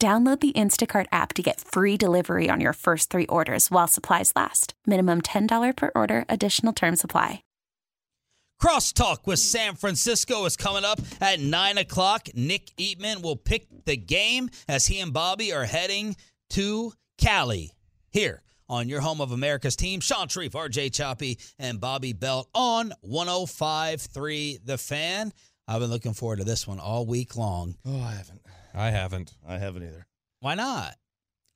Download the Instacart app to get free delivery on your first three orders while supplies last. Minimum $10 per order, additional term supply. Crosstalk with San Francisco is coming up at 9 o'clock. Nick Eatman will pick the game as he and Bobby are heading to Cali. Here on your home of America's team, Shan Shariff, RJ Choppy, and Bobby Belt on 105.3 The Fan. I've been looking forward to this one all week long. Oh, I haven't. I haven't. I haven't either. Why not?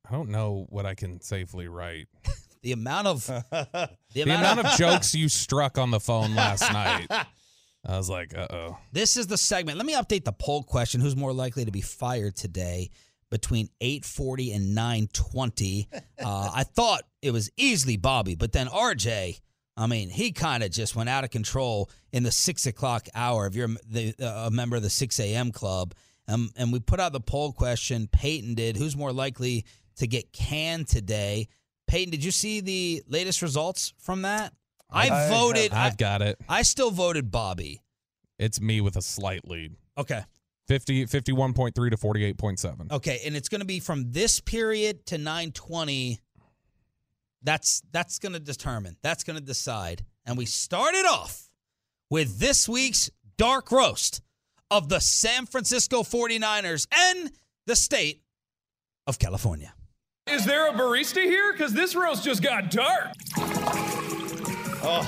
I don't know what I can safely write. The amount of the, The amount of jokes you struck on the phone last night. I was like, uh oh. This is the segment. Let me update the poll question. Who's more likely to be fired today between 840 and 920? Uh, I thought it was easily Bobby, but then RJ, I mean, he kind of just went out of control in the 6 o'clock hour. If you're the, uh, a member of the 6 a.m. club, um, and we put out the poll question, Peyton did, who's more likely to get canned today? Peyton, did you see the latest results from that? I, I voted. I, I've got it. I still voted Bobby. It's me with a slight lead. Okay. 50, 51.3 to 48.7. Okay, and it's going to be from this period to 920. That's that's going to determine. That's going to decide. And we started off with this week's dark roast of the San Francisco 49ers and the state of California. Is there a barista here? Because this roast just got dark. Oh,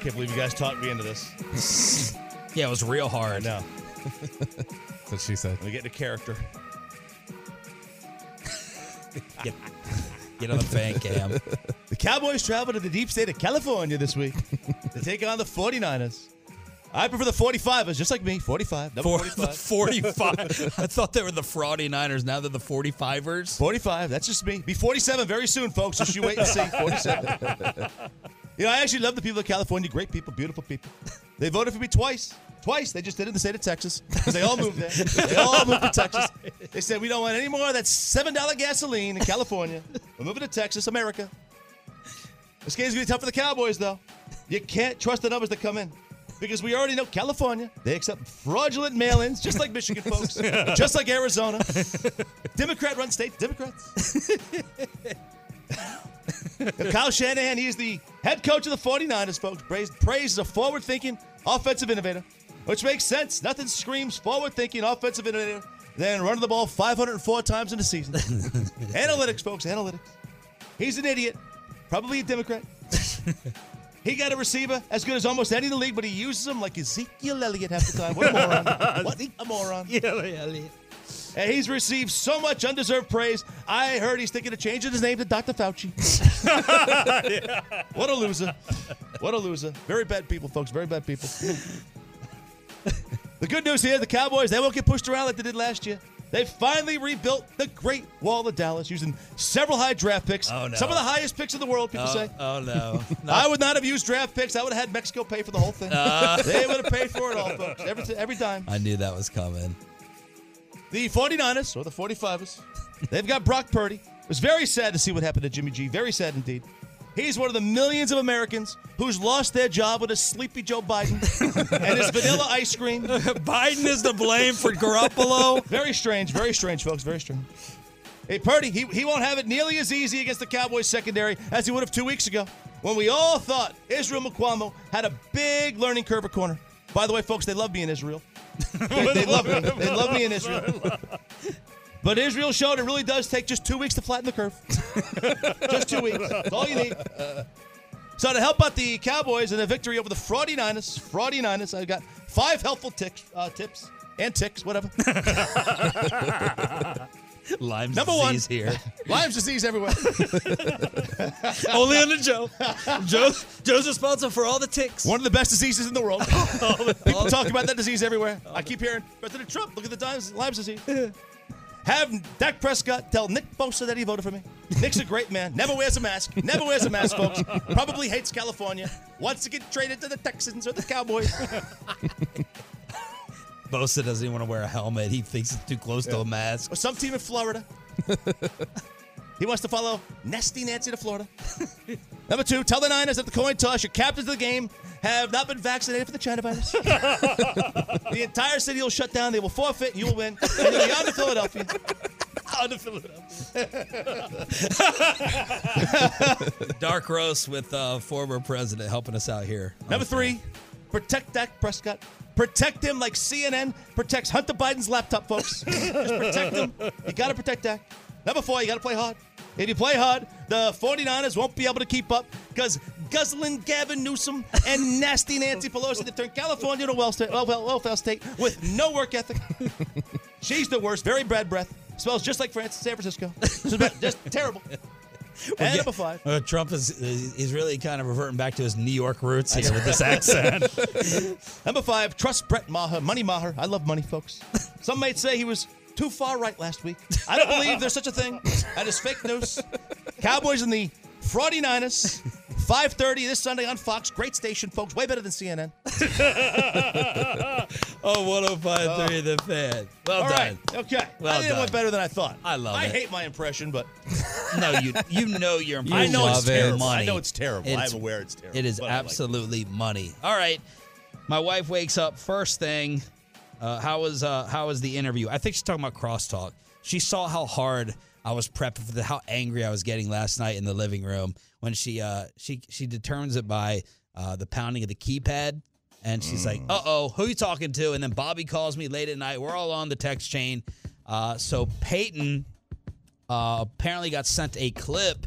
can't believe you guys talked me into this. Yeah, it was real hard. know. That's what she said. Let me get into character. Get, get on the fan cam. The Cowboys travel to the deep state of California this week to take on the 49ers. I prefer the 45ers, just like me. 45. Number For the 45. 45. I thought they were the Fraudy Niners. Now they're the 45ers. 45. That's just me. Be 47 very soon, folks. Just you wait and see. 47. you know, I actually love the people of California. Great people, beautiful people. They voted for me twice. Twice. They just did it in the state of Texas they all moved there. They all moved to Texas. They said, we don't want any more of that $7 gasoline in California. We're moving to Texas, America. This game's going to be tough for the Cowboys, though. You can't trust the numbers that come in. Because we already know California, they accept fraudulent mail ins, just like Michigan folks, just like Arizona. Democrat run state, Democrats. Kyle Shanahan, he's the head coach of the 49ers, folks. Praised, praised as a forward thinking offensive innovator, which makes sense. Nothing screams forward thinking offensive innovator uh, than running the ball 504 times in a season. analytics, folks, analytics. He's an idiot, probably a Democrat. He got a receiver as good as almost any in the league, but he uses him like Ezekiel Elliott half the time. What a moron. what a moron. And he's received so much undeserved praise. I heard he's thinking of changing his name to Dr. Fauci. What a loser. What a loser. Very bad people, folks. Very bad people. the good news here the Cowboys, they won't get pushed around like they did last year. They finally rebuilt the Great Wall of Dallas using several high draft picks. Oh, no. Some of the highest picks in the world, people oh, say. oh no. I would not have used draft picks. I would have had Mexico pay for the whole thing. Uh. they would have paid for it all, folks. Every, every time. I knew that was coming. The 49ers, or the 45ers, they've got Brock Purdy. It was very sad to see what happened to Jimmy G. Very sad indeed. He's one of the millions of Americans who's lost their job with a sleepy Joe Biden and his vanilla ice cream. Biden is to blame for Garoppolo. Very strange, very strange, folks. Very strange. Hey, Purdy, he, he won't have it nearly as easy against the Cowboys secondary as he would have two weeks ago when we all thought Israel Mukuamu had a big learning curve at corner. By the way, folks, they love me in Israel. They, they love me. They love me in Israel. But Israel showed it really does take just two weeks to flatten the curve. just two weeks. That's all you need. So to help out the Cowboys in the victory over the Fraudy Niners, Fraudy Niners, I've got five helpful ticks, uh, tips and ticks, whatever. Lyme Number one. disease here. Lyme's disease everywhere. Only on the Joe. Joe's, Joe's responsible for all the ticks. One of the best diseases in the world. People talk about that disease everywhere. I keep hearing President Trump, look at the times, Lyme's disease. Have Dak Prescott tell Nick Bosa that he voted for me. Nick's a great man. Never wears a mask. Never wears a mask, folks. Probably hates California. Wants to get traded to the Texans or the Cowboys. Bosa doesn't even want to wear a helmet. He thinks it's too close to a mask. Or some team in Florida. He wants to follow Nesty Nancy to Florida. Number two, tell the Niners that the coin toss, your captains of the game, have not been vaccinated for the China virus. the entire city will shut down. They will forfeit. You will win. And you'll be on to Philadelphia. on to Philadelphia. Dark roast with uh, former president helping us out here. Number three, protect Dak Prescott. Protect him like CNN protects Hunter Biden's laptop, folks. Just protect him. You got to protect Dak. Number four, you got to play hard. If you play hard, the 49ers won't be able to keep up because guzzling Gavin Newsom and nasty Nancy Pelosi that turned California to a well well, well, welfare state with no work ethic. She's the worst. Very bad breath. Smells just like France, San Francisco. Just, just terrible. And number five. Uh, Trump is is really kind of reverting back to his New York roots here with this accent. Number five, trust Brett Maher. Money Maher. I love money, folks. Some might say he was too far right last week. I don't believe there's such a thing. That is fake news. Cowboys and the Fraudy Niners. 5.30 this Sunday on Fox. Great station, folks. Way better than CNN. oh, 105.3 The Fan. Well done. right. Okay. Well I think it done. went better than I thought. I love I it. I hate my impression, but No, you you know your You I know it's it. terrible. I know it's terrible. It's- I'm aware it's terrible. It is I like it. absolutely money. All right. My wife wakes up first thing. Uh, how was uh, how was the interview? I think she's talking about crosstalk. She saw how hard I was prepping for the how angry I was getting last night in the living room when she uh she she determines it by uh, the pounding of the keypad. And she's like, "Uh oh, who you talking to?" And then Bobby calls me late at night. We're all on the text chain. Uh, so Peyton uh, apparently got sent a clip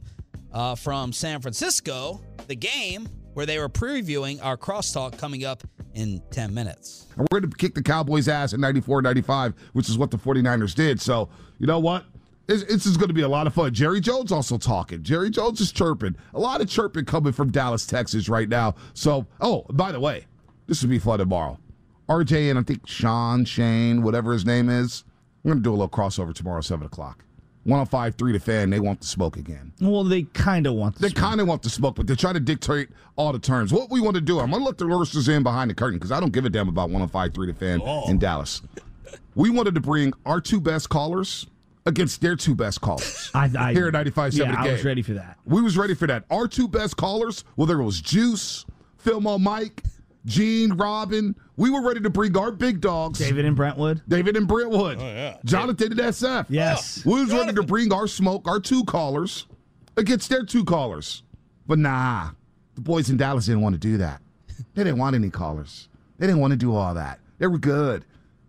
uh, from San Francisco, the game where they were previewing our crosstalk coming up in 10 minutes. And we're going to kick the Cowboys' ass at 94 95, which is what the 49ers did. So, you know what? This, is going to be a lot of fun. Jerry Jones also talking. Jerry Jones is chirping. A lot of chirping coming from Dallas, Texas right now. So, oh, by the way, this will be fun tomorrow. RJ and I think Sean, Shane, whatever his name is, we're going to do a little crossover tomorrow, 7 o'clock. 105.3 The Fan, they want the smoke again. Well, they kind of want. They kind of want the smoke, but they're trying to dictate all the terms. What we want to do, I'm going to let the roosters in behind the curtain because I don't give a damn about 105.3 The Fan oh. in Dallas. We wanted to bring our two best callers against their two best callers. I, I, Here at 95.7 Yeah, The I was ready for that. We was ready for that. Our two best callers, whether it was Juice, Philmo Mike, Gene, Robin, we were ready to bring our big dogs, David and Brentwood. David and Brentwood, oh, Jonathan and SF. Yes. Oh, we was ready to bring our smoke, our two callers, against their two callers. But nah, the boys in Dallas didn't want to do that. They didn't want any callers. They didn't want to do all that. They were good.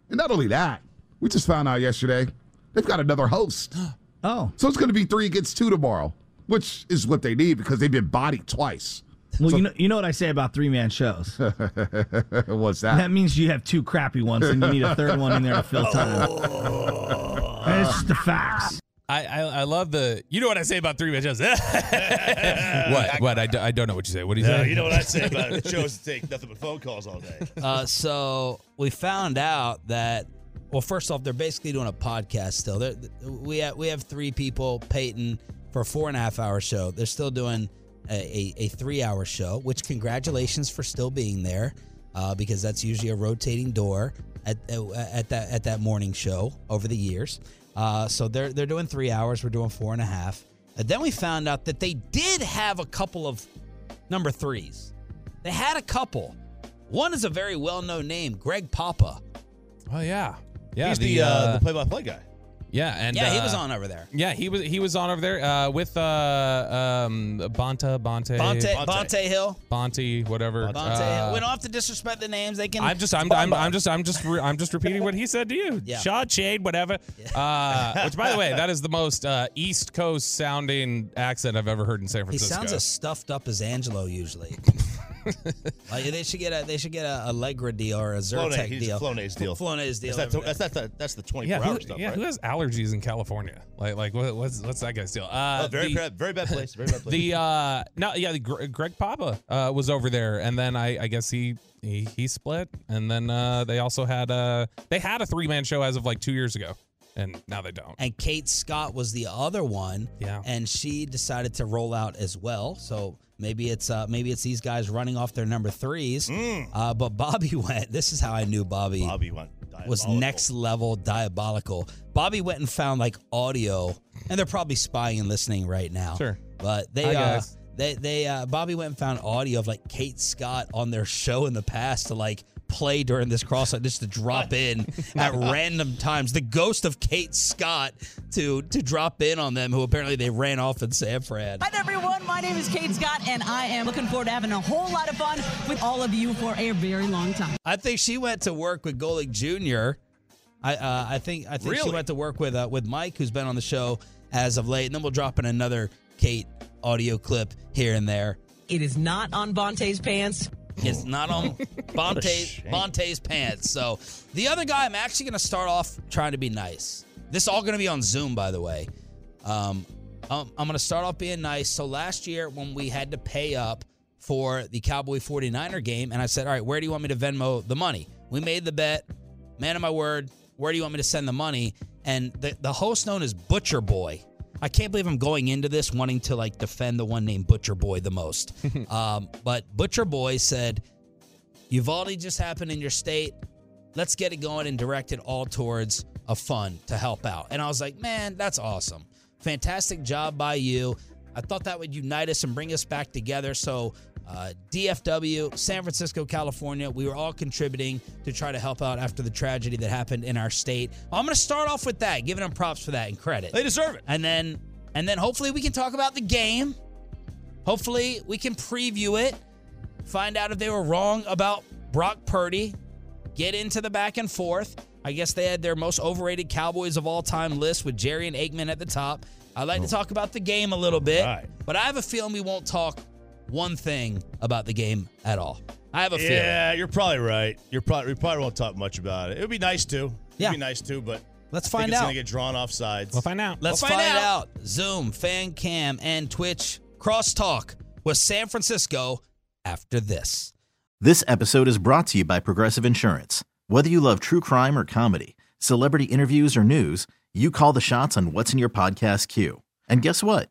And not only that, we just found out yesterday they've got another host. Oh, So it's going to be three against two tomorrow, which is what they need because they've been bodied twice. Well, you know, you know what I say about three man shows. What's that? That means you have two crappy ones, and you need a third one in there to fill time. Oh. And it's the facts. I, I I love the. You know what I say about three man shows? what? What? I, do, I don't know what you say. What do you say? you know what I say about it? Shows that take nothing but phone calls all day. Uh, so we found out that, well, first off, they're basically doing a podcast still. They're, we, have, we have three people, Peyton, for a four and a half hour show. They're still doing a, a, a three hour show, which congratulations for still being there uh, because that's usually a rotating door at, at, that, at that morning show over the years. Uh, so they're, they're doing three hours. We're doing four and a half. And then we found out that they did have a couple of number threes. They had a couple. One is a very well known name, Greg Papa. Oh yeah, yeah. He's the, uh, the play-by-play guy. Yeah, and yeah, he uh, was on over there. Yeah, he was he was on over there uh, with uh, um, Bonta, Bonte, Bonte, Bonte Hill. Bonte, whatever. Bonte Uh, Hill. We don't have to disrespect the names. They can. I'm just I'm, I'm I'm just I'm just re- I'm just repeating what he said to you. Yeah. Shot shade, whatever. Uh, which, by the way, that is the most uh, East Coast sounding accent I've ever heard in San Francisco. He Francisco. sounds as stuffed up as Angelo usually. like they should get a they should get a Allegra deal or a Flonase, Zyrtec he's deal. Flonase deal. Flonase deal. That's, over that's, that's, the, that's the 24 yeah, who, hour stuff, yeah. right? Who has allergies in California? Like, like what, what's what's that guy's deal? Uh, Oh, very, the- bad, very bad place. Very bad place. The uh no yeah the Gre- Greg Papa uh was over there and then I I guess he he, he split and then uh they also had uh they had a three man show as of like two years ago and now they don't. and Kate Scott was the other one. Yeah. And she decided to roll out as well. So maybe it's uh maybe it's these guys running off their number threes. Uh, but Bobby went. This is how I knew Bobby, Mm. Bobby went was next level diabolical. Bobby went and found like audio, and they're probably spying and listening right now. Sure. But they Hi, uh they they uh Bobby went and found audio of like Kate Scott on their show in the past to like play during this cross just to drop in at random times. The ghost of Kate Scott to to drop in on them who apparently they ran off in San Fran. Hi everyone. My name is Kate Scott, and I am looking forward to having a whole lot of fun with all of you for a very long time. I think she went to work with Golic Jr. I uh, I think I think she went to work with uh, with Mike, who's been on the show as of late, and then we'll drop in another Kate audio clip here and there. It is not on Bonte's pants. It's not on Bonte. Bonte's pants. So the other guy, I'm actually going to start off trying to be nice. This is all going to be on Zoom, by the way. Um, um, I'm going to start off being nice. So last year, when we had to pay up for the Cowboy 49er game, and I said, All right, where do you want me to Venmo the money? We made the bet. Man of my word, where do you want me to send the money? And the, the host known as Butcher Boy. I can't believe I'm going into this wanting to like defend the one named Butcher Boy the most. um, but Butcher Boy said, Uvalde just happened in your state. Let's get it going and direct it all towards a fund to help out. And I was like, man, that's awesome. Fantastic job by you. I thought that would unite us and bring us back together. So, uh, DFW, San Francisco, California, we were all contributing to try to help out after the tragedy that happened in our state. I'm going to start off with that, giving them props for that and credit. They deserve it. And then and then hopefully we can talk about the game. Hopefully we can preview it. Find out if they were wrong about Brock Purdy. Get into the back and forth. I guess they had their most overrated Cowboys of all time list with Jerry and Aikman at the top. I'd like to talk about the game a little bit, Right. but I have a feeling we won't talk one thing about the game at all. I have a feeling. Yeah, you're probably right. You're probably we probably won't talk much about it. It would be nice to. It'd Yeah. be nice to, but Let's I think find it's out. gonna get drawn off sides. We'll find out. Let's We'll find, find out. Zoom, Fan Cam, and Twitch crosstalk with San Francisco after this. This episode is brought to you by Progressive Insurance. Whether you love true crime or comedy, celebrity interviews or news, you call the shots on what's in your podcast queue. And guess what?